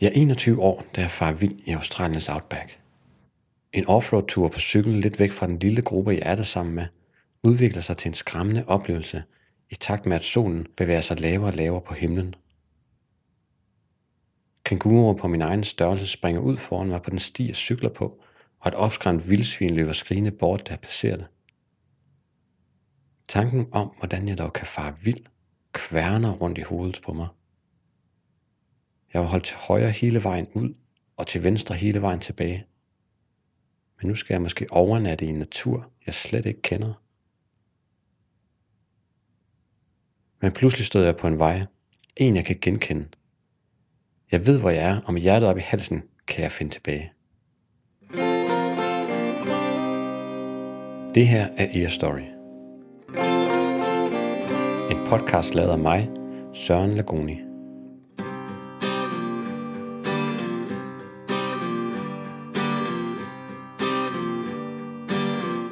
Jeg er 21 år, da jeg farer vild i Australiens outback. En offroad-tur på cykel lidt væk fra den lille gruppe, jeg er der sammen med, udvikler sig til en skræmmende oplevelse i takt med, at solen bevæger sig lavere og lavere på himlen. Kænguruer på min egen størrelse springer ud foran mig på den sti, jeg cykler på, og et opskræmt vildsvin løber skrigende bort, da jeg passerer det. Tanken om, hvordan jeg dog kan fare vild, kværner rundt i hovedet på mig. Jeg var holdt til højre hele vejen ud, og til venstre hele vejen tilbage. Men nu skal jeg måske overnatte i en natur, jeg slet ikke kender. Men pludselig stod jeg på en vej, en jeg kan genkende. Jeg ved, hvor jeg er, og med hjertet op i halsen kan jeg finde tilbage. Det her er Ear Story. En podcast lavet af mig, Søren Lagoni.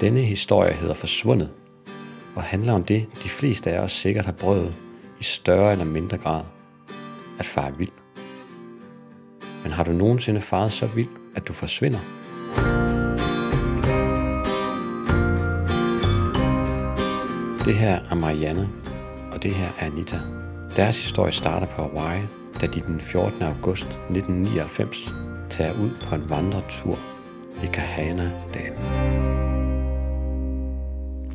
Denne historie hedder Forsvundet, og handler om det, de fleste af os sikkert har prøvet i større eller mindre grad. At fare vild. Men har du nogensinde faret så vild, at du forsvinder? Det her er Marianne, og det her er Anita. Deres historie starter på Hawaii, da de den 14. august 1999 tager ud på en vandretur i Kahana-dalen.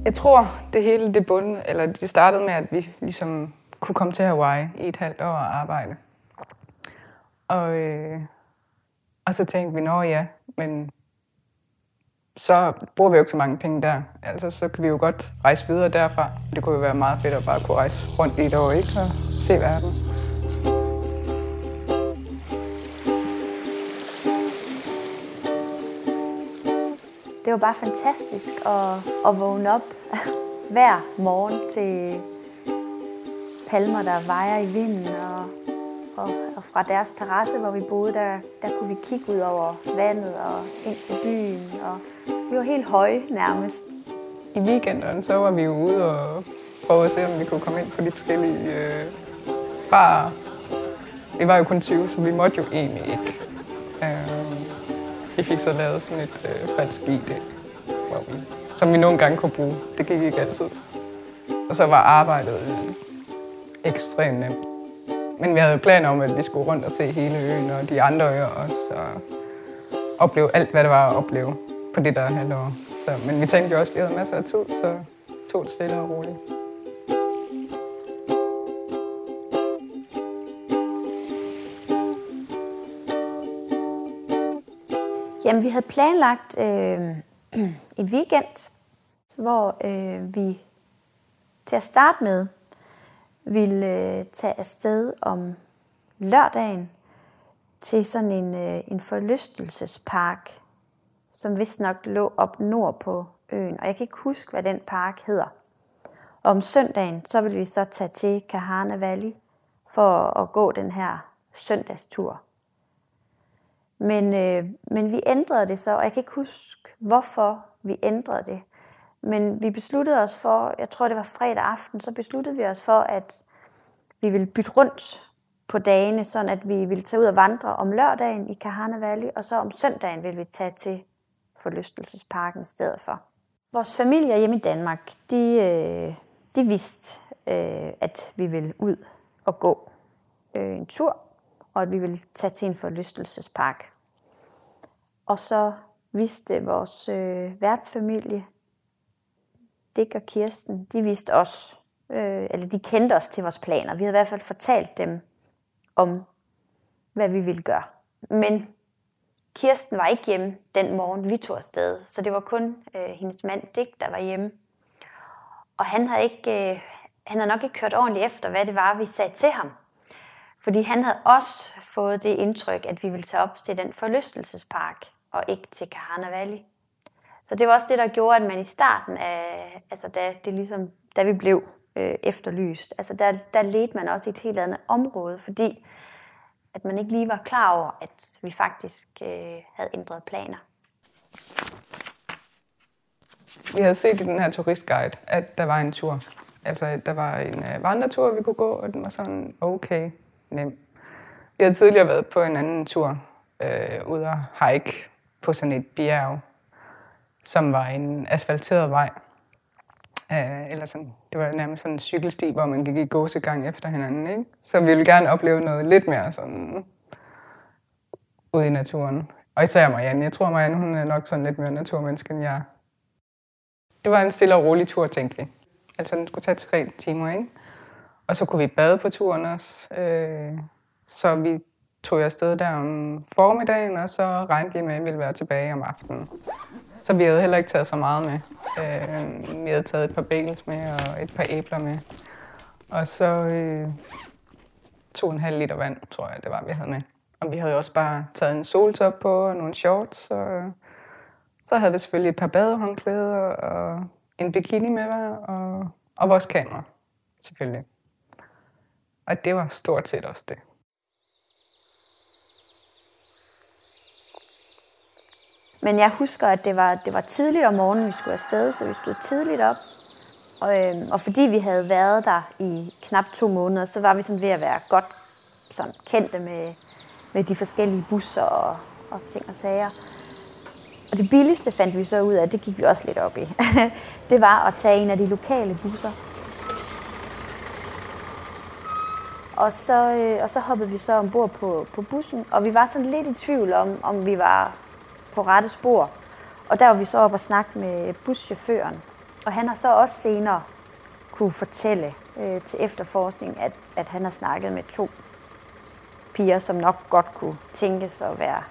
Jeg tror, det hele det bund, eller det startede med, at vi ligesom kunne komme til Hawaii i et halvt år og arbejde. Og, øh, og så tænkte vi, nå ja, men så bruger vi jo ikke så mange penge der. Altså, så kan vi jo godt rejse videre derfra. Det kunne jo være meget fedt at bare kunne rejse rundt i et år, ikke? Og se verden. Det var bare fantastisk at, at vågne op hver morgen til palmer, der vejer i vinden. Og, og, og fra deres terrasse, hvor vi boede, der, der kunne vi kigge ud over vandet og ind til byen. Og vi var helt høje nærmest. I weekenden så var vi ude og prøve at se, om vi kunne komme ind på de forskellige øh, barer. Vi var jo kun 20, så vi måtte jo egentlig ikke. Øh, vi fik så lavet sådan et øh, falsk ID, hvor vi, som vi nogle gange kunne bruge. Det gik ikke altid. Og så var arbejdet øh, ekstremt nemt. Men vi havde planer om, at vi skulle rundt og se hele øen og de andre øer også. Og opleve alt, hvad det var at opleve på det der halvår. Så, men vi tænkte jo også, at vi havde masser af tid, så tog det stille og roligt. Jamen, vi havde planlagt øh, en weekend, hvor øh, vi til at starte med ville øh, tage afsted om lørdagen til sådan en, øh, en forlystelsespark, som vist nok lå op nord på øen. Og jeg kan ikke huske, hvad den park hedder. Og om søndagen, så ville vi så tage til Kahana Valley for at gå den her søndagstur. Men, øh, men vi ændrede det så, og jeg kan ikke huske, hvorfor vi ændrede det. Men vi besluttede os for, jeg tror det var fredag aften, så besluttede vi os for, at vi ville bytte rundt på dagene, sådan at vi ville tage ud og vandre om lørdagen i Kahana Valley, og så om søndagen ville vi tage til forlystelsesparken i stedet for. Vores familie hjemme i Danmark, de, øh, de vidste, øh, at vi ville ud og gå øh, en tur, og at vi ville tage til en forlystelsespark. Og så vidste vores øh, værtsfamilie, Dick og Kirsten, de vidste os, øh, eller de kendte os til vores planer. Vi havde i hvert fald fortalt dem om, hvad vi ville gøre. Men Kirsten var ikke hjemme den morgen, vi tog afsted, så det var kun øh, hendes mand Dick, der var hjemme. Og han havde, ikke, øh, han havde nok ikke kørt ordentligt efter, hvad det var, vi sagde til ham. Fordi han havde også fået det indtryk, at vi ville tage op til den forlystelsespark, og ikke til Kahana Valley. Så det var også det, der gjorde, at man i starten af, altså da, det ligesom, da vi blev øh, efterlyst, altså der, der ledte man også i et helt andet område, fordi at man ikke lige var klar over, at vi faktisk øh, havde ændret planer. Vi havde set i den her turistguide, at der var en tur. Altså, der var en øh, vandretur, vi kunne gå, og den var sådan okay nem. Jeg har tidligere været på en anden tur, øh, ude at hike på sådan et bjerg, som var en asfalteret vej. Øh, eller sådan, det var nærmest sådan en cykelsti, hvor man gik i gåsegang efter hinanden. Ikke? Så vi ville gerne opleve noget lidt mere sådan ude i naturen. Og især Marianne. Jeg tror, Marianne hun er nok sådan lidt mere naturmenneske, end jeg Det var en stille og rolig tur, tænkte vi. Altså, den skulle tage tre timer, ikke? Og så kunne vi bade på turen også. Øh, så vi tog afsted der om formiddagen, og så regnede vi med, at vi ville være tilbage om aftenen. Så vi havde heller ikke taget så meget med. Øh, vi havde taget et par bagels med og et par æbler med. Og så øh, to og en halv liter vand, tror jeg, det var, vi havde med. Og vi havde også bare taget en soltop på og nogle shorts. Og så havde vi selvfølgelig et par badehåndklæder og en bikini med og, og vores kamera, selvfølgelig. Og det var stort set også det. Men jeg husker, at det var, det var tidligt om morgenen, vi skulle afsted, så vi stod tidligt op. Og, øhm, og fordi vi havde været der i knap to måneder, så var vi sådan ved at være godt sådan kendte med, med de forskellige busser og, og ting og sager. Og det billigste fandt vi så ud af, det gik vi også lidt op i. det var at tage en af de lokale busser. Og så, øh, og så hoppede vi så ombord på, på bussen, og vi var sådan lidt i tvivl om, om vi var på rette spor. Og der var vi så op og snakke med buschaufføren. Og han har så også senere kunne fortælle øh, til efterforskning, at, at han har snakket med to piger, som nok godt kunne tænkes at være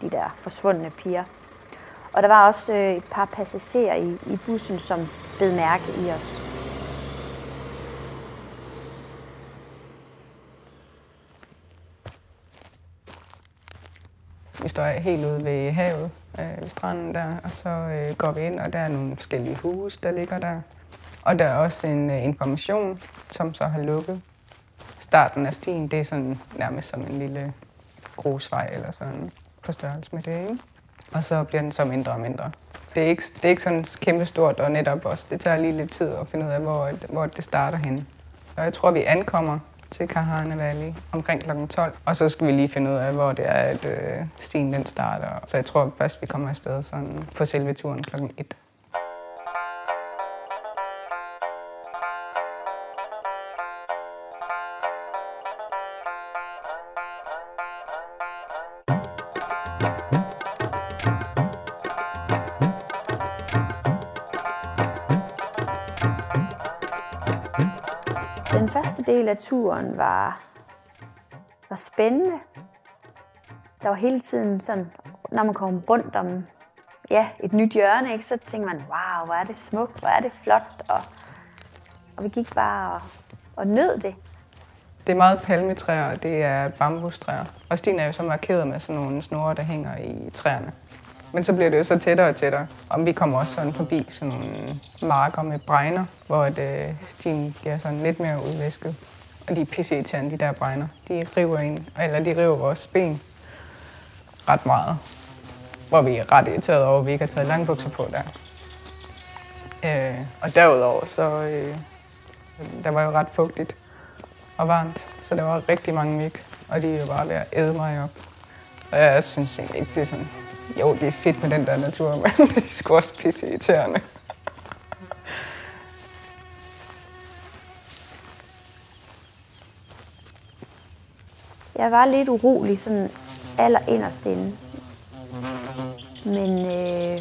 de der forsvundne piger. Og der var også øh, et par passagerer i, i bussen, som bed mærke i os. Vi står helt ude ved havet, øh, ved stranden der, og så øh, går vi ind, og der er nogle forskellige huse, der ligger der. Og der er også en øh, information, som så har lukket. Starten af stien, det er sådan nærmest som en lille grusvej eller sådan på størrelse med det, ikke? Og så bliver den så mindre og mindre. Det er ikke, det er ikke sådan kæmpe stort, og netop også, det tager lige lidt tid at finde ud af, hvor, hvor det starter hen. Og jeg tror, vi ankommer til Kahana Valley omkring kl. 12. Og så skal vi lige finde ud af, hvor det er, at øh, stien den starter. Så jeg tror først, vi kommer afsted sådan på selve turen kl. 1. del af turen var, var spændende. Der var hele tiden sådan, når man kom rundt om ja, et nyt hjørne, ikke, så tænkte man, wow, hvor er det smukt, hvor er det flot. Og, og vi gik bare og, og nød det. Det er meget palmetræer, og det er bambustræer. Og stien er jo så markeret med sådan nogle snore, der hænger i træerne. Men så bliver det jo så tættere og tættere. Og vi kommer også sådan forbi sådan nogle marker med bregner, hvor det, øh, stien bliver sådan lidt mere udvæsket. Og de er pisse de der bregner. De river en, eller de river vores ben ret meget. Hvor vi er ret irriteret over, at vi ikke har taget lange bukser på der. Øh, og derudover, så øh, der var jo ret fugtigt og varmt, så der var rigtig mange myg, og de er jo bare ved at æde mig op. Og jeg synes egentlig ikke, det er sådan jo, det er fedt med den der natur, men det er sgu også pisse irriterende. Jeg var lidt urolig, sådan allerinderst inde. Men, øh,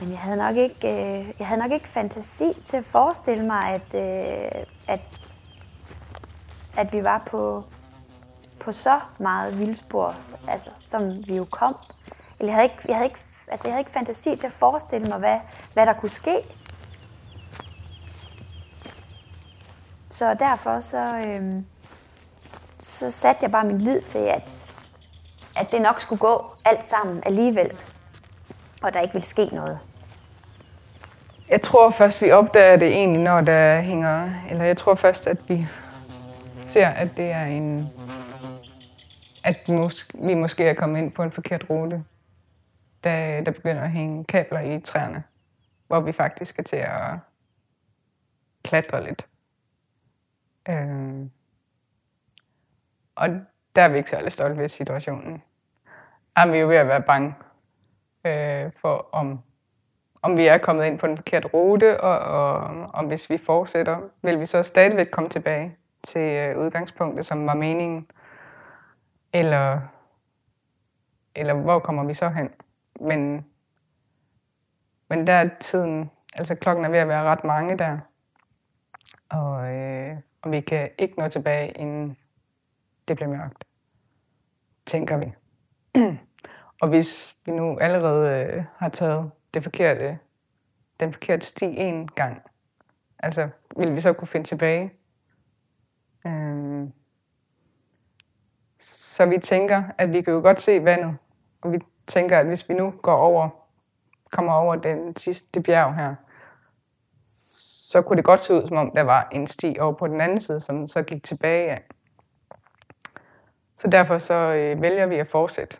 men jeg havde nok ikke, øh, jeg havde nok ikke fantasi til at forestille mig, at, øh, at, at vi var på, på så meget vildspor, altså, som vi jo kom. Eller jeg havde ikke, jeg havde ikke, altså, jeg havde ikke fantasi til at forestille mig, hvad, hvad der kunne ske. Så derfor så, øh, så satte jeg bare min lid til, at, at det nok skulle gå alt sammen alligevel, og der ikke ville ske noget. Jeg tror først, vi opdager det egentlig, når der hænger... Eller jeg tror først, at vi ser, at det er en at vi måske er kommet ind på en forkert rute, da der begynder at hænge kabler i træerne, hvor vi faktisk skal til at klatre lidt. Øh, og der er vi ikke særlig stolte ved situationen. Er vi er jo ved at være bange øh, for, om, om vi er kommet ind på den forkerte rute, og, og om hvis vi fortsætter, vil vi så stadigvæk komme tilbage til øh, udgangspunktet, som var meningen. Eller, eller hvor kommer vi så hen? Men, men der er tiden, altså klokken er ved at være ret mange der. Og, øh, og vi kan ikke nå tilbage, inden det bliver mørkt. Tænker vi. og hvis vi nu allerede øh, har taget det forkerte, den forkerte sti en gang, altså vil vi så kunne finde tilbage? Øh, så vi tænker, at vi kan jo godt se vandet, og vi tænker, at hvis vi nu går over, kommer over den sidste bjerg her, så kunne det godt se ud, som om der var en sti over på den anden side, som så gik tilbage af. Så derfor så øh, vælger vi at fortsætte.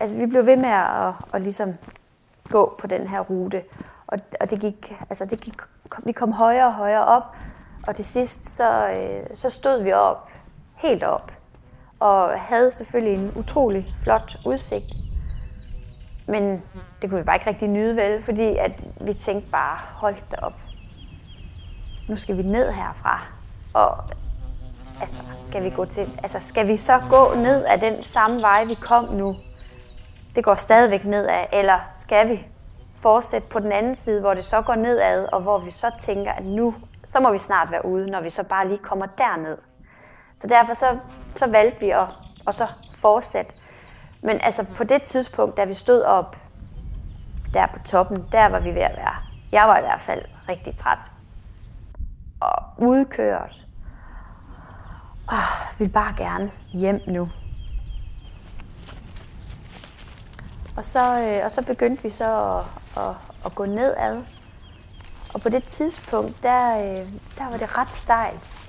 Altså, vi blev ved med at, at, at ligesom gå på den her rute, og, og det gik, altså det gik, vi kom højere og højere op, og til sidst så, øh, så stod vi op, helt op, og havde selvfølgelig en utrolig flot udsigt. Men det kunne vi bare ikke rigtig nyde vel, fordi at vi tænkte bare, hold da op. Nu skal vi ned herfra. Og altså, skal vi gå til, altså, skal vi så gå ned af den samme vej, vi kom nu? Det går stadigvæk nedad, eller skal vi fortsætte på den anden side, hvor det så går nedad, og hvor vi så tænker, at nu, så må vi snart være ude, når vi så bare lige kommer derned. Så derfor så, så valgte vi at, at så fortsætte. Men altså på det tidspunkt, da vi stod op der på toppen, der var vi ved at være. Jeg var i hvert fald rigtig træt. Og udkørt. Oh, vil bare gerne hjem nu. Og så, øh, og så begyndte vi så at, at, at gå nedad. Og på det tidspunkt, der, øh, der var det ret stejlt.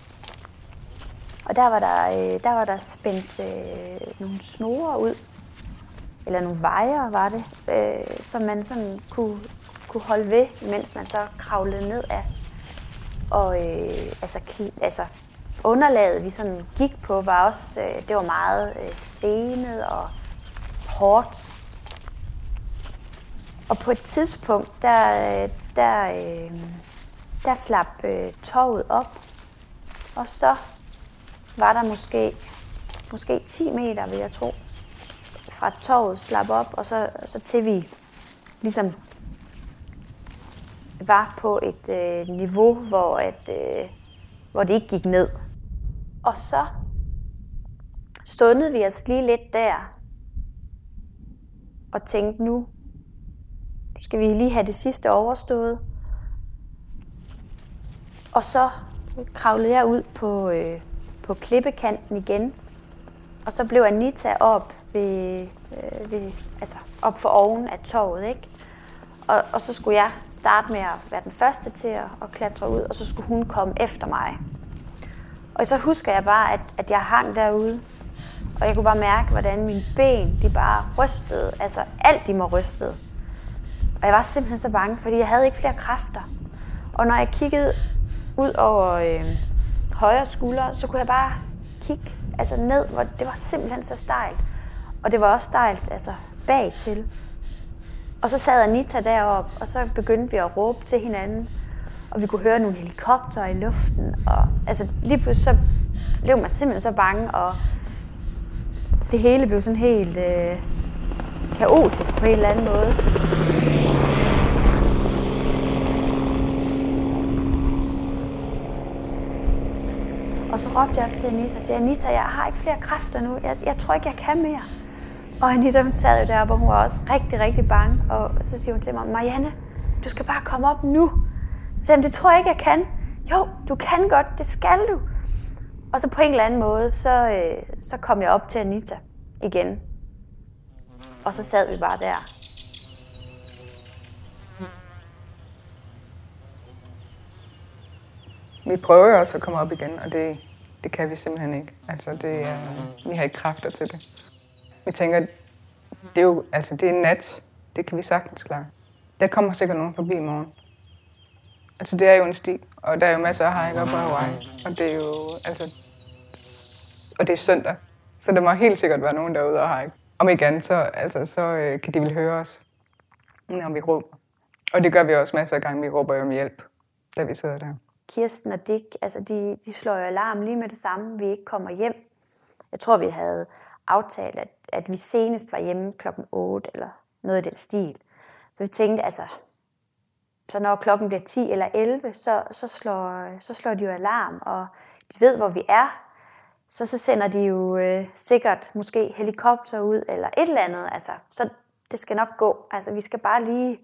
Og der var der, øh, der, var der spændt øh, nogle snore ud, eller nogle vejer var det, øh, som man sådan kunne, kunne holde ved, mens man så kravlede ned af. Og øh, altså, altså, underlaget, vi sådan gik på, var også, øh, det var meget øh, stenet og hårdt. Og på et tidspunkt, der, øh, der, øh, der slap øh, toget op, og så var der måske, måske 10 meter, vil jeg tro, fra toget slap op, og så, så til vi ligesom var på et øh, niveau, hvor, at, øh, hvor det ikke gik ned. Og så stundede vi os lige lidt der og tænkte, nu skal vi lige have det sidste overstået. Og så kravlede jeg ud på, øh, på klippekanten igen. Og så blev Anita op ved, øh, ved, altså op for oven af toget, ikke? Og, og så skulle jeg starte med at være den første til at, at klatre ud, og så skulle hun komme efter mig. Og så husker jeg bare, at, at jeg hang derude, og jeg kunne bare mærke, hvordan mine ben, de bare rystede. Altså alt i mig rystede. Og jeg var simpelthen så bange, fordi jeg havde ikke flere kræfter. Og når jeg kiggede ud over øh, højre skulder, så kunne jeg bare kigge altså ned, hvor det var simpelthen så stejlt. Og det var også stejlt altså bag til. Og så sad Anita deroppe, og så begyndte vi at råbe til hinanden. Og vi kunne høre nogle helikopter i luften. Og altså lige pludselig så blev man simpelthen så bange, og det hele blev sådan helt øh, kaotisk på en eller anden måde. Og så råbte jeg op til Anita og sagde, Anita, jeg har ikke flere kræfter nu. Jeg, jeg tror ikke, jeg kan mere. Og Anita hun sad jo deroppe, og hun var også rigtig, rigtig bange. Og så siger hun til mig, Marianne, du skal bare komme op nu. Så sagde det tror jeg ikke, jeg kan. Jo, du kan godt, det skal du. Og så på en eller anden måde, så, øh, så kom jeg op til Anita igen. Og så sad vi bare der. Vi prøver også at komme op igen, og det, det kan vi simpelthen ikke. Altså, det, uh, vi har ikke kræfter til det. Vi tænker, det er jo altså, det er nat. Det kan vi sagtens klare. Der kommer sikkert nogen forbi i morgen. Altså, det er jo en sti, og der er jo masser af hike på Hawaii. Og det er jo, altså... Og det er søndag, så der må helt sikkert være nogen derude og hike. Om ikke andet, så, altså, så øh, kan de vel høre os, når vi råber. Og det gør vi også masser af gange. Vi råber jo om hjælp, da vi sidder der. Kirsten og Dick, altså de, de slår jo alarm lige med det samme, vi ikke kommer hjem. Jeg tror, vi havde aftalt, at, at vi senest var hjemme klokken 8 eller noget i den stil. Så vi tænkte, altså, så når klokken bliver 10 eller 11, så, så, slår, så slår de jo alarm, og de ved, hvor vi er. Så, så sender de jo øh, sikkert måske helikopter ud, eller et eller andet. Altså, så det skal nok gå. Altså, vi skal bare lige,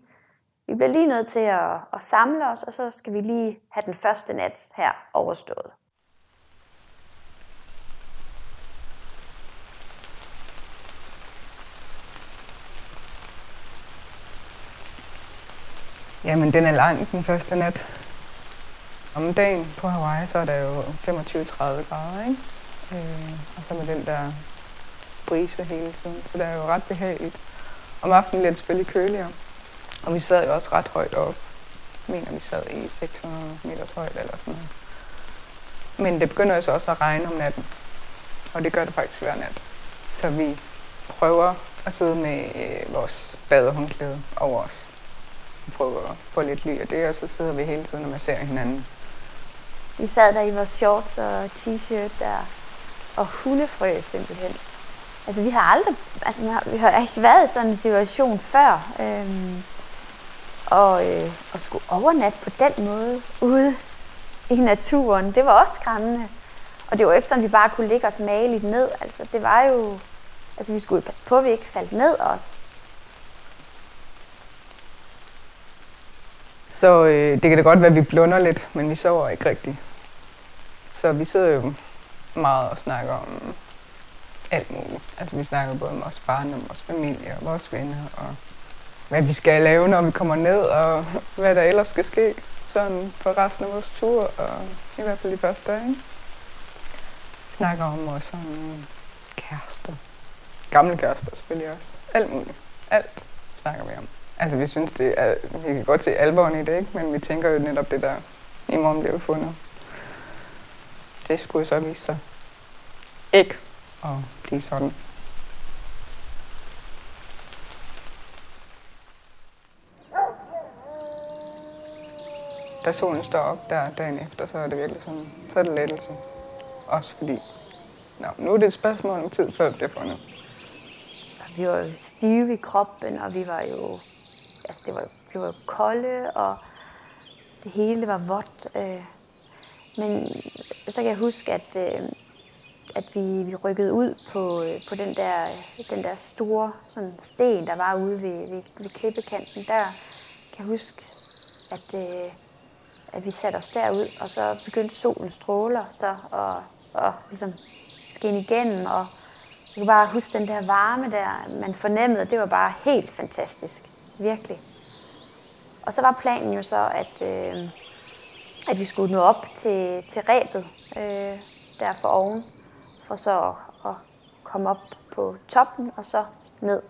vi bliver lige nødt til at, at samle os, og så skal vi lige have den første nat her overstået. Jamen, den er lang, den første nat. Om dagen på Hawaii, så er der jo 25-30 grader, ikke? Øh, og så med den der brise hele tiden, så det er jo ret behageligt. Om aftenen lidt selvfølgelig køligere. Og vi sad jo også ret højt op. Jeg mener, vi sad i 600 meters højde eller sådan noget. Men det begynder jo så også at regne om natten. Og det gør det faktisk hver nat. Så vi prøver at sidde med øh, vores badehåndklæde over os prøve at få lidt ly af det, og så sidder vi hele tiden og masserer hinanden. Vi sad der i vores shorts og t-shirt der, og hundefrø simpelthen. Altså vi har aldrig, altså vi har, vi har ikke været i sådan en situation før. Øhm, og øh, og skulle overnatte på den måde ude i naturen, det var også skræmmende. Og det var jo ikke sådan, at vi bare kunne ligge os maligt ned. Altså det var jo, altså vi skulle passe på, at vi ikke faldt ned også. Så øh, det kan da godt være, at vi blunder lidt, men vi sover ikke rigtigt. Så vi sidder jo meget og snakker om alt muligt. Altså vi snakker både om vores barn, om vores familie og vores venner, og hvad vi skal lave, når vi kommer ned, og hvad der ellers skal ske sådan for resten af vores tur, og i hvert fald de første dage. Vi snakker om vores sådan, kærester. Gamle kærester selvfølgelig også. Alt muligt. Alt snakker vi om. Altså, vi synes, det er, vi kan godt se alvoren i det, ikke? men vi tænker jo netop det der, i morgen bliver fundet. Det skulle så vise sig ikke at blive sådan. Da solen står op der dagen efter, så er det virkelig sådan, så er det lettelse. Også fordi, nå, nu er det et spørgsmål om tid, før det bliver fundet. Vi var jo stive i kroppen, og vi var jo altså det var, blev var kolde, og det hele var vådt. Øh. Men så kan jeg huske, at, øh, at vi, vi rykkede ud på, øh, på den, der, den der store sådan sten, der var ude ved, ved, ved klippekanten. Der kan jeg huske, at, øh, at vi satte os derud, og så begyndte solen stråler så, og, og ligesom skinne igennem, og jeg kan bare huske den der varme der, man fornemmede, det var bare helt fantastisk. Virkelig. Og så var planen jo så, at, øh, at vi skulle nå op til, til rebet øh, der for oven, for så at, at komme op på toppen og så ned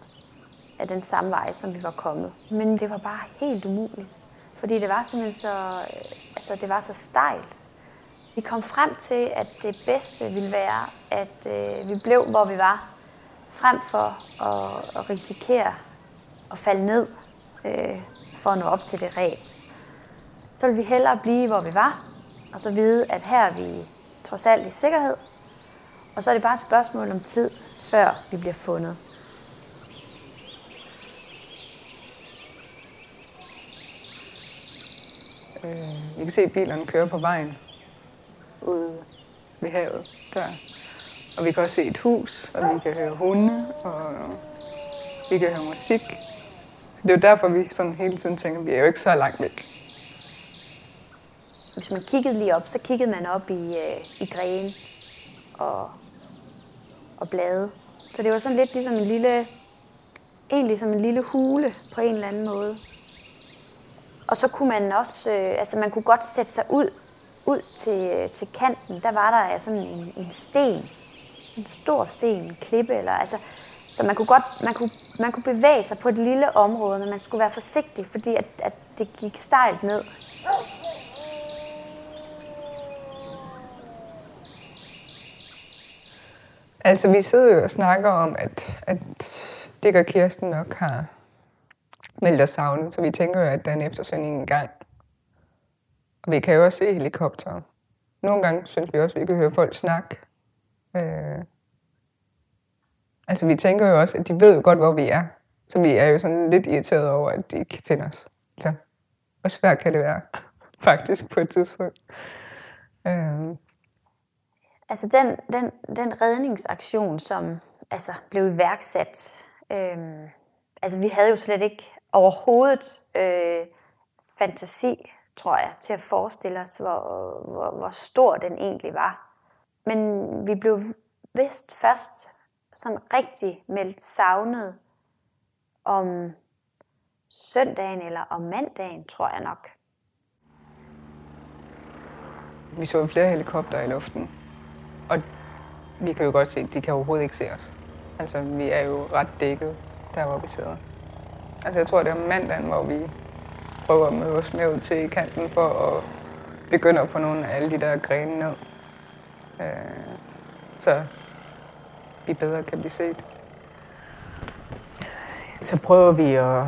af den samme vej, som vi var kommet. Men det var bare helt umuligt, fordi det var simpelthen så, øh, altså det var så stejlt. Vi kom frem til, at det bedste ville være, at øh, vi blev, hvor vi var, frem for at, at risikere falde ned øh, for at nå op til det ræb. Så vil vi hellere blive, hvor vi var, og så vide, at her er vi trods alt i sikkerhed. Og så er det bare et spørgsmål om tid, før vi bliver fundet. Øh, vi kan se, at bilerne kører på vejen ude ved havet der. Og vi kan også se et hus, og vi kan høre hunde, og vi kan høre musik. Det er jo derfor, vi sådan hele tiden tænker, at vi er jo ikke så langt væk. Hvis man kiggede lige op, så kiggede man op i, øh, i grene og, og blade. Så det var sådan lidt ligesom en lille, egentlig som en lille hule på en eller anden måde. Og så kunne man også, øh, altså man kunne godt sætte sig ud, ud til, øh, til kanten. Der var der sådan en, en sten, en stor sten, en klippe, eller altså, så man kunne, godt, man, kunne, man kunne bevæge sig på et lille område, men man skulle være forsigtig, fordi at, at det gik stejlt ned. Altså, vi sidder jo og snakker om, at, at Dick og Kirsten nok har meldt os savnet, så vi tænker jo, at der er en eftersøgning i gang. Og vi kan jo også se helikopter. Nogle gange synes vi også, at vi kan høre folk snakke. Øh, altså, vi tænker jo også, at de ved jo godt, hvor vi er. Så vi er jo sådan lidt irriteret over, at de ikke kan finde os. Så, hvor svært kan det være, faktisk, på et tidspunkt. Øhm. Altså den, den, den redningsaktion, som altså, blev iværksat, øhm, altså vi havde jo slet ikke overhovedet øh, fantasi, tror jeg, til at forestille os, hvor, hvor, hvor stor den egentlig var. Men vi blev vist først sådan rigtig meldt savnet om søndagen eller om mandagen, tror jeg nok. Vi så flere helikopter i luften, og vi kan jo godt se, at de kan overhovedet ikke se os. Altså, vi er jo ret dækket, der hvor vi sidder. Altså, jeg tror, det er mandagen, hvor vi prøver at møde os med ud til kanten for at begynde at få nogle af alle de der grene ned. Øh, så vi bedre kan blive set. Så prøver vi at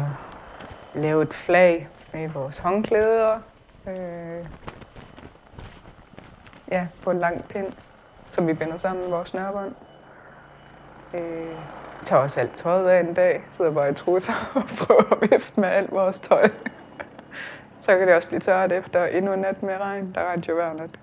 lave et flag med vores håndklæder. Øh, ja, på en lang pind, som vi binder sammen med vores snørbånd. Øh, tager også alt tøjet af en dag, sidder bare i trusser og prøver at vifte med alt vores tøj. Så kan det også blive tørt efter endnu en nat med regn. Der er jo hver nat.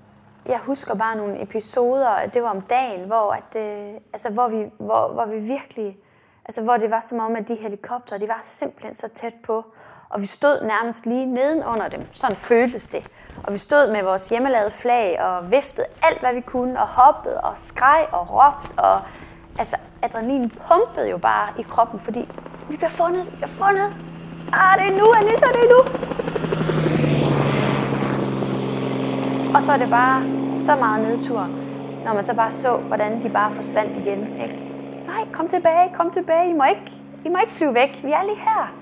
Jeg husker bare nogle episoder, det var om dagen, hvor, at, øh, altså, hvor, vi, hvor, hvor vi virkelig, altså, hvor det var som om, at de helikopter, de var simpelthen så tæt på, og vi stod nærmest lige nedenunder dem. Sådan føltes det. Og vi stod med vores hjemmelavede flag og viftede alt, hvad vi kunne, og hoppede og skreg og råbte. Og altså, adrenalin pumpede jo bare i kroppen, fordi vi bliver fundet, vi bliver fundet. Ah, det er nu, Anissa, det er nu. Og så er det bare så meget nedtur, når man så bare så, hvordan de bare forsvandt igen. Ikke? Nej, kom tilbage, kom tilbage, I må, ikke, I må ikke flyve væk, vi er lige her.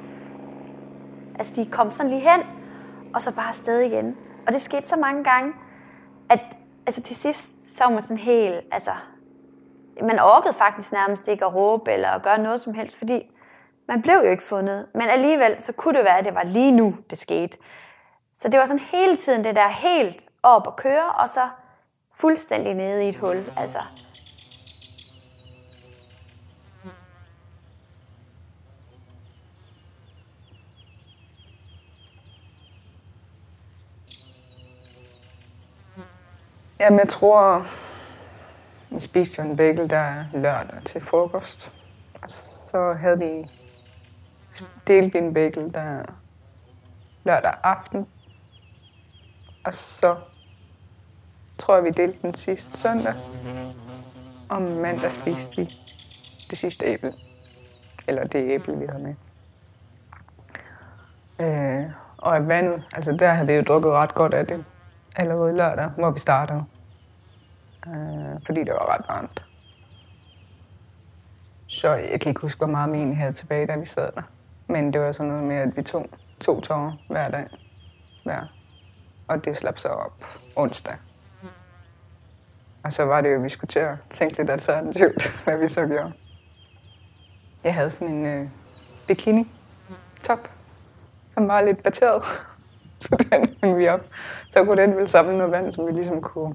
Altså, de kom sådan lige hen, og så bare afsted igen. Og det skete så mange gange, at altså, til sidst så var man sådan helt, altså, man orkede faktisk nærmest ikke at råbe eller at gøre noget som helst, fordi man blev jo ikke fundet. Men alligevel, så kunne det være, at det var lige nu, det skete. Så det var sådan hele tiden det der helt op og køre, og så fuldstændig nede i et hul. Altså, Jamen, jeg tror, vi spiste jo en bagel der lørdag til frokost. Og så havde vi delt en bagel der lørdag aften. Og så tror jeg, vi delte den sidste søndag. Og mandag spiste vi det sidste æble. Eller det æble, vi havde med. Øh, og af vandet, altså der havde vi jo drukket ret godt af det allerede lørdag, hvor vi startede. Øh, fordi det var ret varmt. Så jeg kan ikke huske, hvor meget vi egentlig havde tilbage, da vi sad der. Men det var sådan noget med, at vi tog to tårer hver dag. Hver. Og det slap så op onsdag. Og så var det jo, at vi skulle til at tænke lidt alternativt, hvad vi så gjorde. Jeg havde sådan en øh, bikini-top, som var lidt bateret. så den hængte vi op. Så kunne den vel samle noget vand, som vi ligesom kunne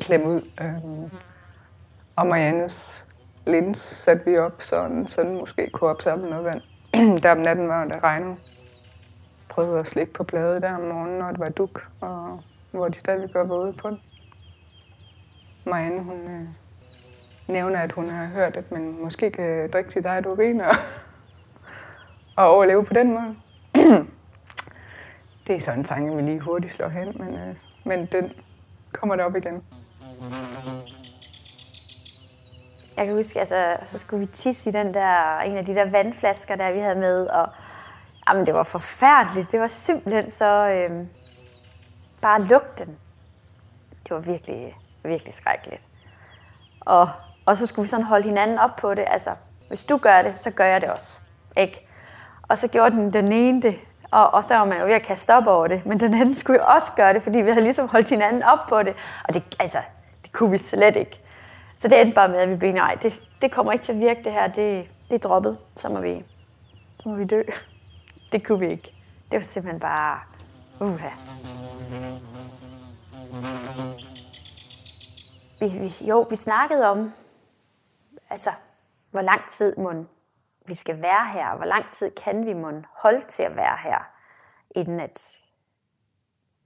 klemme ud. Øhm, og Mariannes lins satte vi op, så, så den måske kunne opsamle noget vand. der om natten var det regnede. Prøvede at slikke på bladet der om morgenen, når det var duk, og hvor de stadigvæk var våde på den. Marianne, hun øh, nævner, at hun har hørt, at man måske kan drikke sit eget urin og, og overleve på den måde. det er sådan en tanke, vi lige hurtigt slår hen, men, øh, men den kommer der op igen. Jeg kan huske, altså, så skulle vi tisse i den der, en af de der vandflasker, der vi havde med, og jamen, det var forfærdeligt. Det var simpelthen så øh, bare lugten. Det var virkelig, virkelig skrækkeligt. Og, og så skulle vi sådan holde hinanden op på det. Altså, hvis du gør det, så gør jeg det også. Ikke? Og så gjorde den, den ene det, og, og så var man jo ved at kaste op over det. Men den anden skulle jo også gøre det, fordi vi havde ligesom holdt hinanden op på det. Og det, altså, det kunne vi slet ikke. Så det endte bare med, at vi blev, nej, det, det kommer ikke til at virke det her, det, det er droppet, så må vi, så må vi dø. Det kunne vi ikke. Det var simpelthen bare, uha. Vi, vi, jo, vi snakkede om, altså, hvor lang tid må vi skal være her, hvor lang tid kan vi må holde til at være her, inden at,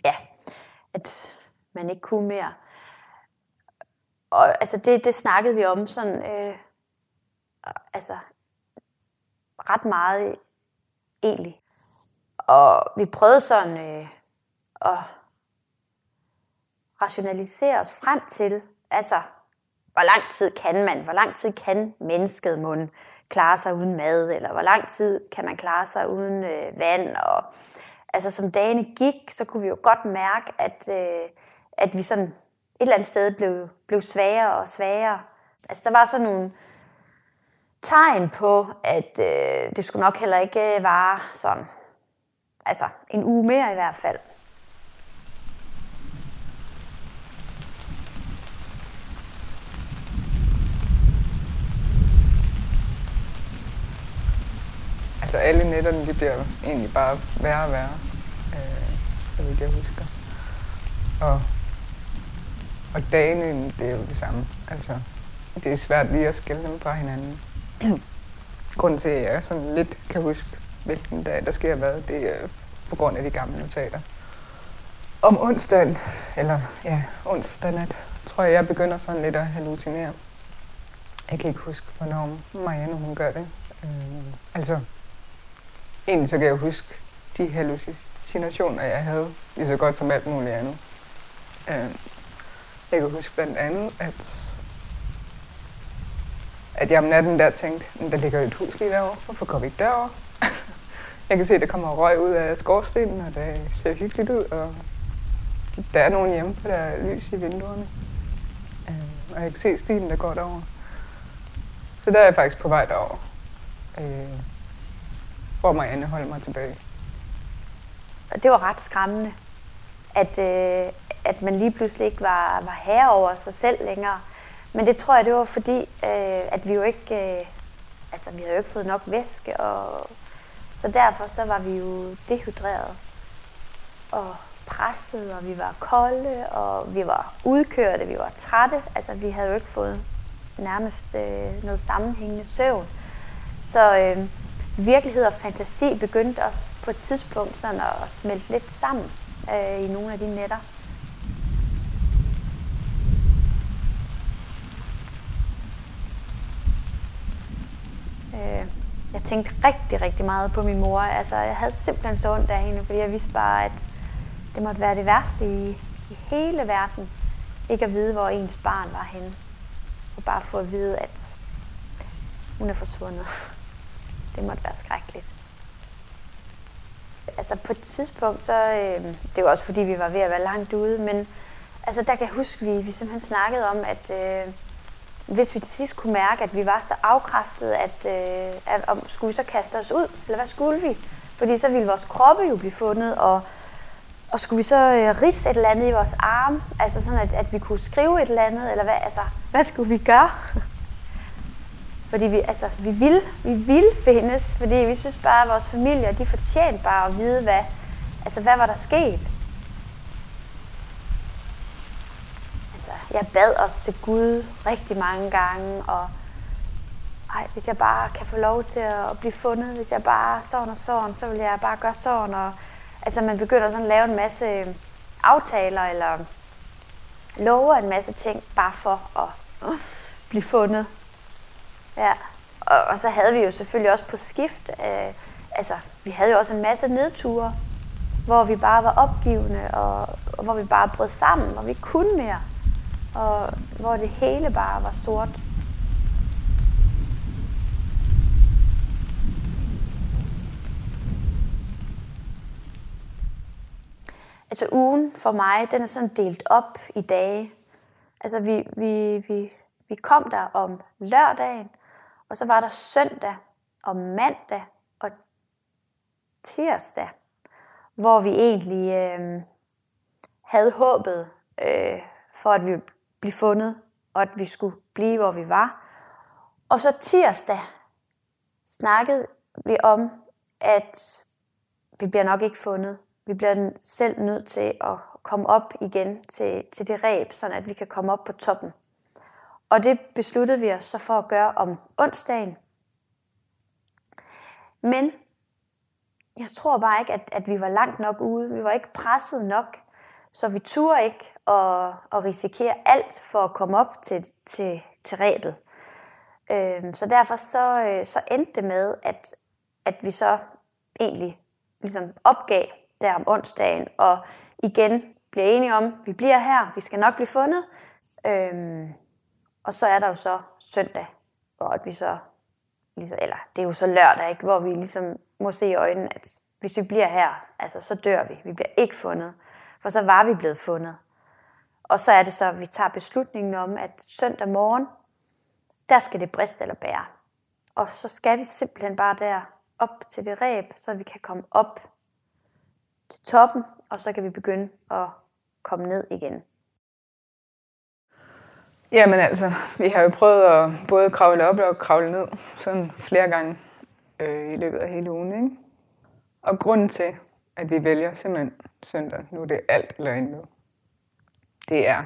ja, at man ikke kunne mere. Og altså det, det snakkede vi om sådan, øh, altså ret meget egentlig. Og vi prøvede sådan øh, at rationalisere os frem til, altså hvor lang tid kan man, hvor lang tid kan mennesket mund klare sig uden mad, eller hvor lang tid kan man klare sig uden øh, vand. Og, altså som dagene gik, så kunne vi jo godt mærke, at, øh, at vi sådan et eller andet sted blev, blev svagere og svagere. Altså der var sådan nogle tegn på, at øh, det skulle nok heller ikke øh, vare sådan, altså en uge mere i hvert fald. Altså alle nætterne, de bliver egentlig bare værre og værre, øh, så vidt jeg husker. Og, og dagene, det er jo det samme. Altså, det er svært lige at skille dem fra hinanden. Grunden til, at jeg sådan lidt kan huske, hvilken dag der sker hvad, det er på grund af de gamle notater. Om onsdagen, eller ja, onsdag nat, tror jeg, jeg begynder sådan lidt at hallucinere. Jeg kan ikke huske, hvornår Marianne hun gør det. Øh, altså, egentlig så kan jeg huske de hallucinationer, jeg havde, lige så godt som alt muligt andet. Øh, jeg kan huske blandt andet, at, at jeg om natten der tænkte, der ligger et hus lige derovre, hvorfor går vi ikke derover? jeg kan se, at der kommer røg ud af skorstenen, og det ser hyggeligt ud, og der er nogen hjemme, for der er lys i vinduerne. Øh, og jeg kan se stilen, der går derover. Så der er jeg faktisk på vej derover. Øh, hvor Marianne holdt mig tilbage. Og det var ret skræmmende, at, øh, at man lige pludselig ikke var, var herre over sig selv længere. Men det tror jeg, det var fordi, øh, at vi jo ikke, øh, altså vi havde jo ikke fået nok væske, og så derfor så var vi jo dehydreret og presset, og vi var kolde, og vi var udkørte, vi var trætte. Altså vi havde jo ikke fået nærmest øh, noget sammenhængende søvn. Så øh, virkelighed og fantasi begyndte også på et tidspunkt sådan at, smelte lidt sammen øh, i nogle af de nætter. Øh, jeg tænkte rigtig, rigtig meget på min mor. Altså, jeg havde simpelthen så ondt af hende, fordi jeg vidste bare, at det måtte være det værste i, i hele verden. Ikke at vide, hvor ens barn var henne. Og bare få at vide, at hun er forsvundet. Det måtte være skrækkeligt. Altså på et tidspunkt, så... Øh, det var også fordi, vi var ved at være langt ude, men altså, der kan jeg huske, vi, vi simpelthen snakkede om, at øh, hvis vi til sidst kunne mærke, at vi var så afkræftet, at, øh, at om, skulle vi så kaste os ud, eller hvad skulle vi? Fordi så ville vores kroppe jo blive fundet, og, og skulle vi så øh, risse et eller andet i vores arm, altså sådan, at, at vi kunne skrive et eller andet, eller hvad, altså, hvad skulle vi gøre? Fordi vi, altså, vi, vil, vi vil findes, fordi vi synes bare, at vores familier, de fortjente bare at vide, hvad, altså, hvad var der sket. Altså, jeg bad også til Gud rigtig mange gange, og ej, hvis jeg bare kan få lov til at blive fundet, hvis jeg bare sådan og sådan, så vil jeg bare gøre sådan. Og, altså, man begynder sådan at lave en masse øh, aftaler, eller lover en masse ting, bare for at uh, blive fundet. Ja, og, og så havde vi jo selvfølgelig også på skift, øh, altså vi havde jo også en masse nedture, hvor vi bare var opgivende, og, og hvor vi bare brød sammen, hvor vi ikke kunne mere, og hvor det hele bare var sort. Altså ugen for mig, den er sådan delt op i dage. Altså vi, vi, vi, vi kom der om lørdagen, og så var der søndag og mandag og tirsdag, hvor vi egentlig øh, havde håbet øh, for, at vi ville blive fundet, og at vi skulle blive, hvor vi var. Og så tirsdag snakkede vi om, at vi bliver nok ikke fundet. Vi bliver selv nødt til at komme op igen til, til det ræb, så at vi kan komme op på toppen. Og det besluttede vi os så for at gøre om onsdagen. Men jeg tror bare ikke, at, at vi var langt nok ude. Vi var ikke presset nok. Så vi turde ikke at, at risikere alt for at komme op til, til, til rebet. Øhm, så derfor så, øh, så endte det med, at, at vi så egentlig ligesom opgav der om onsdagen, og igen bliver enige om, at vi bliver her, vi skal nok blive fundet. Øhm, og så er der jo så søndag, hvor at vi så, ligesom, eller det er jo så lørdag, ikke, hvor vi ligesom må se i øjnene, at hvis vi bliver her, altså så dør vi. Vi bliver ikke fundet. For så var vi blevet fundet. Og så er det så, at vi tager beslutningen om, at søndag morgen, der skal det briste eller bære. Og så skal vi simpelthen bare der op til det ræb, så vi kan komme op til toppen, og så kan vi begynde at komme ned igen. Jamen altså, vi har jo prøvet at både kravle op og kravle ned, sådan flere gange øh, i løbet af hele ugen. Ikke? Og grunden til, at vi vælger simpelthen søndag, nu er det alt eller intet, det er,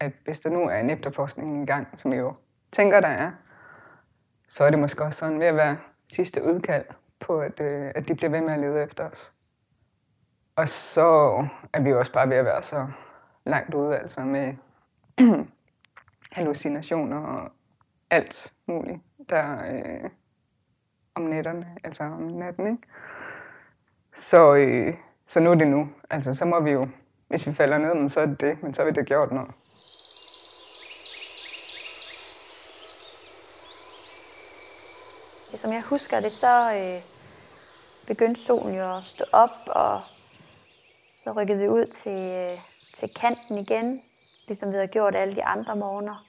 at hvis der nu er en efterforskning i gang, som jeg jo tænker, der er, så er det måske også sådan ved at være sidste udkald på, at, øh, at de bliver ved med at lede efter os. Og så er vi også bare ved at være så langt ude, altså med hallucinationer og alt muligt, der øh, om nætterne, altså om natten, ikke? Så, øh, så nu er det nu. Altså, så må vi jo, hvis vi falder ned, så er det det, men så har vi det gjort noget. Som jeg husker det, så øh, begyndte solen jo at stå op, og så rykkede vi ud til, øh, til kanten igen, ligesom vi havde gjort alle de andre morgener.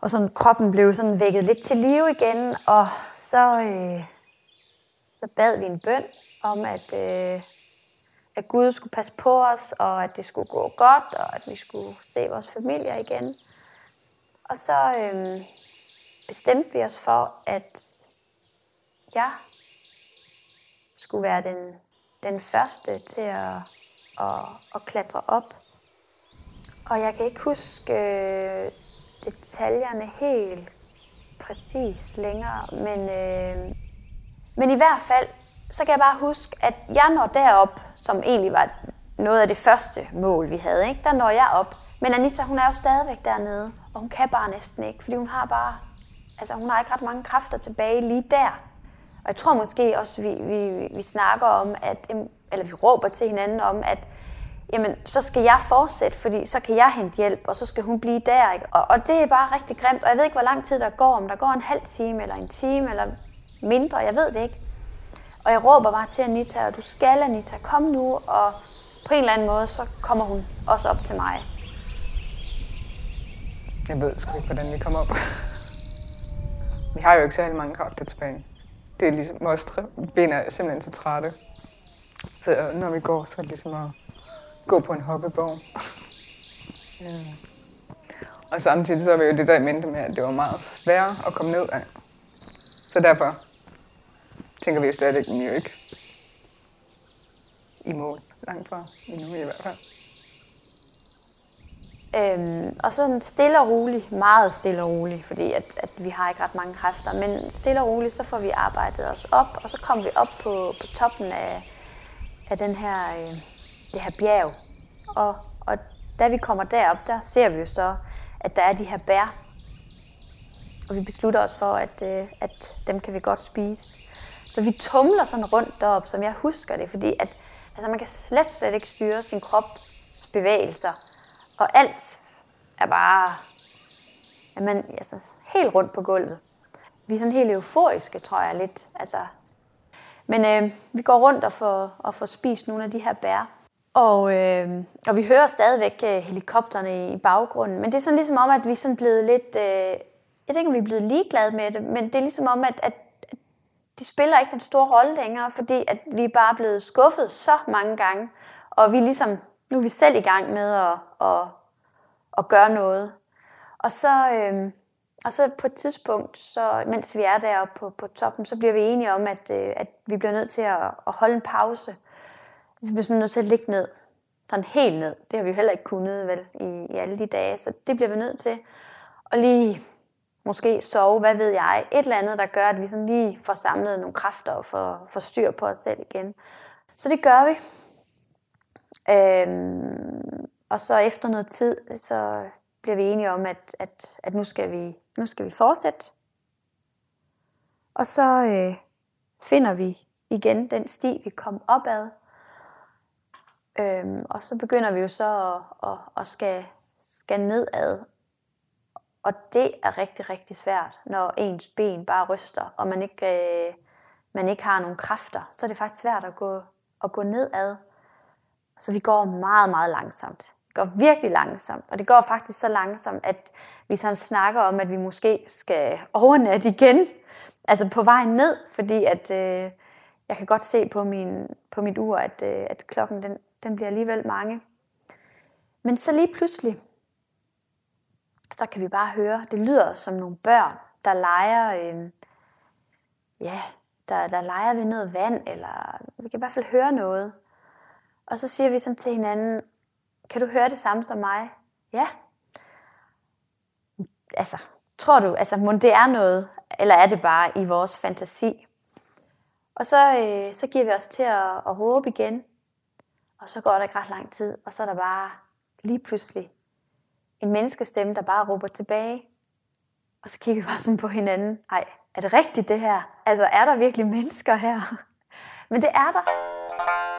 Og sådan kroppen blev sådan vækket lidt til live igen, og så, øh, så bad vi en bøn om, at, øh, at Gud skulle passe på os, og at det skulle gå godt, og at vi skulle se vores familier igen. Og så øh, bestemte vi os for, at jeg skulle være den, den første til at, at, at klatre op. Og jeg kan ikke huske øh, detaljerne helt præcis længere, men, øh, men i hvert fald, så kan jeg bare huske, at jeg når derop, som egentlig var noget af det første mål, vi havde, ikke? der når jeg op. Men Anita, hun er jo stadigvæk dernede, og hun kan bare næsten ikke, fordi hun har bare, altså hun har ikke ret mange kræfter tilbage lige der. Og jeg tror måske også, vi, vi, vi snakker om, at, eller vi råber til hinanden om, at jamen, så skal jeg fortsætte, fordi så kan jeg hente hjælp, og så skal hun blive der. Ikke? Og, og det er bare rigtig grimt, og jeg ved ikke, hvor lang tid der går, om der går en halv time, eller en time, eller mindre, jeg ved det ikke. Og jeg råber bare til Anita, og du skal, Anita, kom nu, og på en eller anden måde, så kommer hun også op til mig. Jeg ved sgu ikke, hvordan vi kommer op. vi har jo ikke særlig mange kræfter tilbage. Det er ligesom, vores ben er simpelthen så trætte. Så når vi går, så er det ligesom at gå på en hoppeborg. ja. Øh. Og samtidig så var jo det der i mente med, at det var meget svært at komme ned af. Så derfor tænker vi stadig, at vi jo ikke i mål langt fra, endnu i hvert fald. Øhm, og sådan stille og roligt, meget stille og roligt, fordi at, at vi har ikke ret mange kræfter, men stille og roligt, så får vi arbejdet os op, og så kommer vi op på, på toppen af, af den her, øh, det her bjerg. Og, og da vi kommer derop, der ser vi jo så, at der er de her bær. Og vi beslutter os for, at, øh, at dem kan vi godt spise. Så vi tumler sådan rundt derop, som jeg husker det, fordi at, altså man kan slet, slet ikke styre sin krops bevægelser. Og alt er bare at man altså, helt rundt på gulvet. Vi er sådan helt euforiske, tror jeg lidt. Altså, men øh, vi går rundt og får, og får spist nogle af de her bær. Og, øh, og vi hører stadigvæk øh, helikopterne i baggrunden. Men det er sådan ligesom om, at vi er sådan blevet lidt... Øh, jeg ved ikke, om vi er blevet ligeglade med det, men det er ligesom om, at, at, det de spiller ikke den store rolle længere, fordi at vi er bare blevet skuffet så mange gange. Og vi er ligesom, nu er vi selv i gang med at, at, at gøre noget. Og så, øh, og så på et tidspunkt, så, mens vi er der på, på toppen, så bliver vi enige om, at, øh, at vi bliver nødt til at, at holde en pause. Vi er nødt til at ligge ned. Sådan helt ned. Det har vi jo heller ikke kunnet vel i, i alle de dage. Så det bliver vi nødt til. Og lige måske sove, hvad ved jeg. Et eller andet, der gør, at vi sådan lige får samlet nogle kræfter og får, får styr på os selv igen. Så det gør vi. Øhm, og så efter noget tid, så bliver vi enige om, at, at, at nu, skal vi, nu skal vi fortsætte. Og så øh, finder vi igen den sti, vi kom op ad. Øhm, og så begynder vi jo så at, at, at skal, skal nedad. Og det er rigtig, rigtig svært, når ens ben bare ryster, og man ikke, øh, man ikke har nogen kræfter. Så er det faktisk svært at gå, at gå nedad. Så vi går meget, meget langsomt. Det går virkelig langsomt. Og det går faktisk så langsomt, at vi sådan snakker om, at vi måske skal overnatte igen. Altså på vejen ned, fordi at, øh, jeg kan godt se på, min, på mit ur, at, øh, at klokken den, den bliver alligevel mange. Men så lige pludselig, så kan vi bare høre, det lyder som nogle børn, der leger, øh, ja, der, der leger ved noget vand, eller vi kan i hvert fald høre noget. Og så siger vi sådan til hinanden, kan du høre det samme som mig? Ja. Altså, tror du, altså, må det er noget, eller er det bare i vores fantasi? Og så, øh, så giver vi os til at, at råbe igen, og så går der ikke ret lang tid, og så er der bare lige pludselig en menneskestemme, der bare råber tilbage. Og så kigger vi bare sådan på hinanden. Ej, er det rigtigt det her? Altså, er der virkelig mennesker her? Men det er der.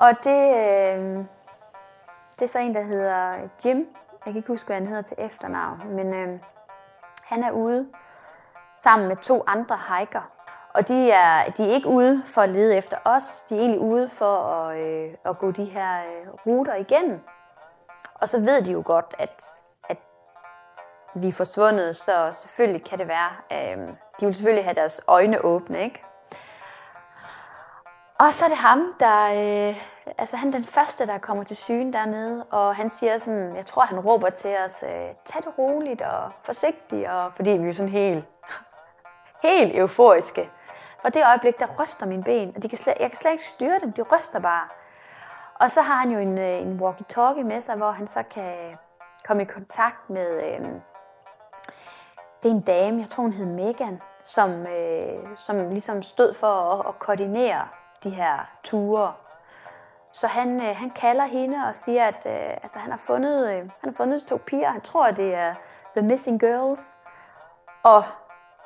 Og det, øh, det er så en, der hedder Jim. Jeg kan ikke huske, hvad han hedder til efternavn, men øh, han er ude sammen med to andre hiker. Og de er, de er ikke ude for at lede efter os, de er egentlig ude for at, øh, at gå de her øh, ruter igennem. Og så ved de jo godt, at, at vi er forsvundet, så selvfølgelig kan det være. Øh, de vil selvfølgelig have deres øjne åbne, ikke? Og så er det ham, der, øh, altså han er den første, der kommer til syne dernede, og han siger sådan, jeg tror, han råber til os, øh, tag det roligt og forsigtigt, og fordi vi er sådan helt, helt euforiske. For det øjeblik, der ryster mine ben, og de kan slet, jeg kan slet ikke styre dem, de ryster bare. Og så har han jo en, øh, en walkie-talkie med sig, hvor han så kan komme i kontakt med, øh, det er en dame, jeg tror hun hed Megan, som, øh, som ligesom stod for at, at koordinere de her ture. Så han, øh, han kalder hende og siger, at øh, altså, han, har fundet, øh, han har fundet to piger. Han tror, at det er The Missing Girls. Og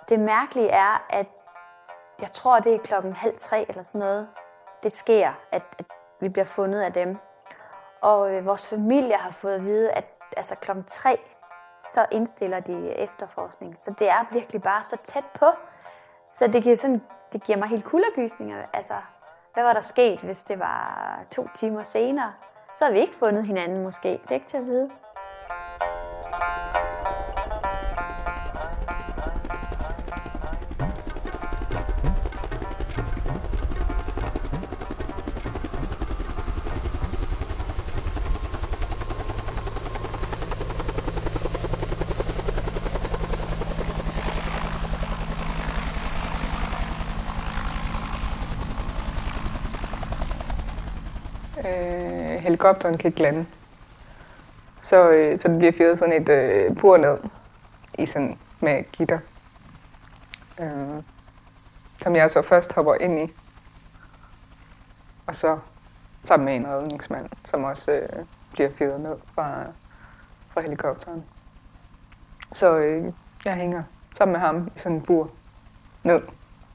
det mærkelige er, at jeg tror, det er klokken halv tre eller sådan noget. Det sker, at, at vi bliver fundet af dem. Og øh, vores familie har fået at vide, at altså, klokken tre, så indstiller de efterforskning. Så det er virkelig bare så tæt på. Så det giver, sådan, det giver mig helt kuldergysninger. Altså, hvad var der sket, hvis det var to timer senere? Så havde vi ikke fundet hinanden måske. Det er ikke til at vide. øh, helikopteren kan ikke lande. Så, øh, så det bliver fyret sådan et øh, bur ned i sådan med gitter. Øh, som jeg så først hopper ind i. Og så sammen med en redningsmand, som også øh, bliver fyret ned fra, fra helikopteren. Så øh, jeg hænger sammen med ham i sådan en bur ned,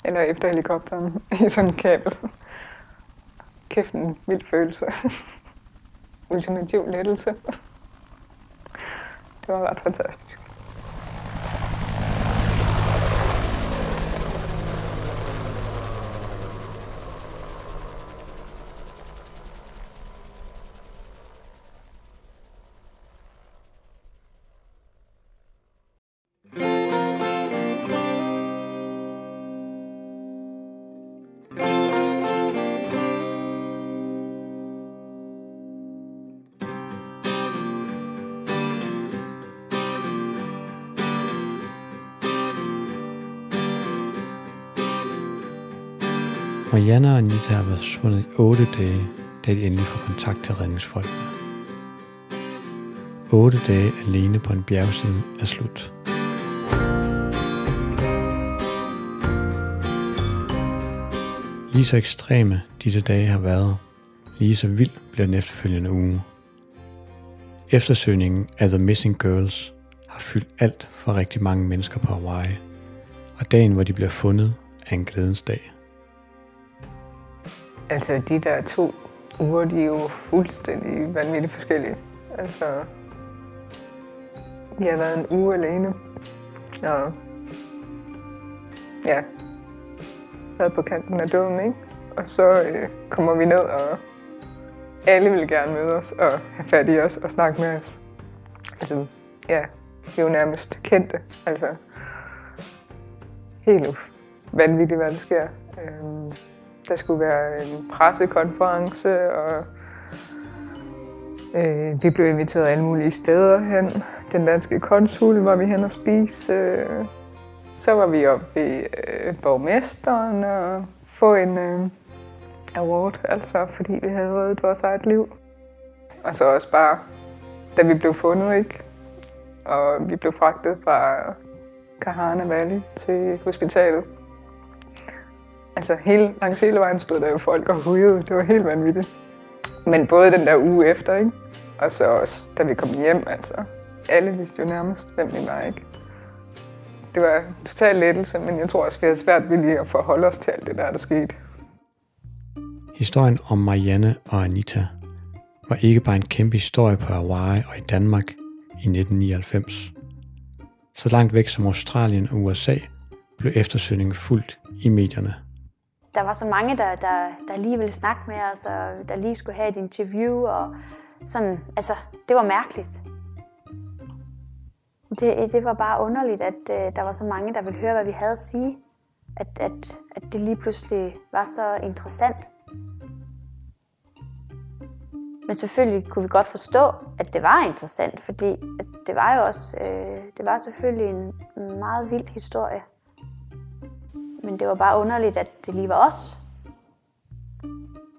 eller efter helikopteren i sådan en kabel. Kæft en vild følelse. Ultimativ lettelse. Det var ret fantastisk. Marianne og Anita har været forsvundet i 8 dage, da de endelig får kontakt til redningsfolkene. 8 dage alene på en bjergside er slut. Lige så ekstreme disse dage har været, lige så vild bliver den efterfølgende uge. Eftersøgningen af The Missing Girls har fyldt alt for rigtig mange mennesker på Hawaii, og dagen, hvor de bliver fundet, er en glædens dag. Altså, de der to uger, de er jo fuldstændig vanvittigt forskellige. Altså, jeg har været en uge alene, og ja, været på kanten af døden, ikke? Og så øh, kommer vi ned, og alle vil gerne møde os og have fat i os og snakke med os. Altså, ja, vi er jo nærmest kendte. Altså, helt vanvittigt, hvad der sker. Øh, der skulle være en pressekonference, og øh, vi blev inviteret alle mulige steder hen. Den danske konsul var vi hen og spise. Øh, så var vi oppe ved øh, borgmesteren og få en øh, award, altså fordi vi havde reddet vores eget liv. Og så også bare, da vi blev fundet, ikke? Og vi blev fragtet fra Kahana Valley til hospitalet. Altså hele, langs hele vejen stod der jo folk og hujede. Det var helt vanvittigt. Men både den der uge efter, ikke? Og så også, da vi kom hjem, altså. Alle vidste jo nærmest, hvem vi var, ikke? Det var total lettelse, men jeg tror også, vi havde svært ved lige at forholde os til alt det der, der skete. Historien om Marianne og Anita var ikke bare en kæmpe historie på Hawaii og i Danmark i 1999. Så langt væk som Australien og USA blev eftersøgningen fuldt i medierne. Der var så mange, der, der, der lige ville snakke med os, og der lige skulle have et interview, og sådan, altså, det var mærkeligt. Det, det var bare underligt, at øh, der var så mange, der ville høre, hvad vi havde at sige. At, at, at det lige pludselig var så interessant. Men selvfølgelig kunne vi godt forstå, at det var interessant, fordi at det var jo også, øh, det var selvfølgelig en meget vild historie. Men det var bare underligt, at det lige var os.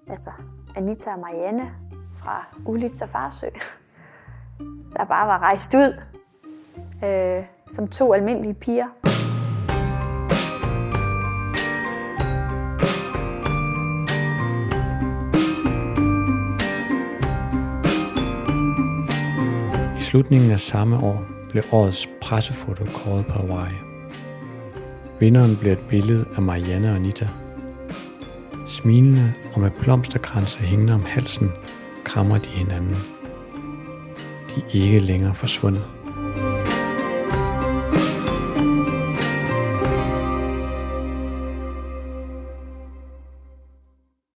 Altså, Anita og Marianne fra Ulitz og Farsø, der bare var rejst ud øh, som to almindelige piger. I slutningen af samme år blev årets pressefoto kåret på Hawaii. Vinderen bliver et billede af Marianne og Anita. Smilende og med blomsterkranse hængende om halsen, krammer de hinanden. De er ikke længere forsvundet.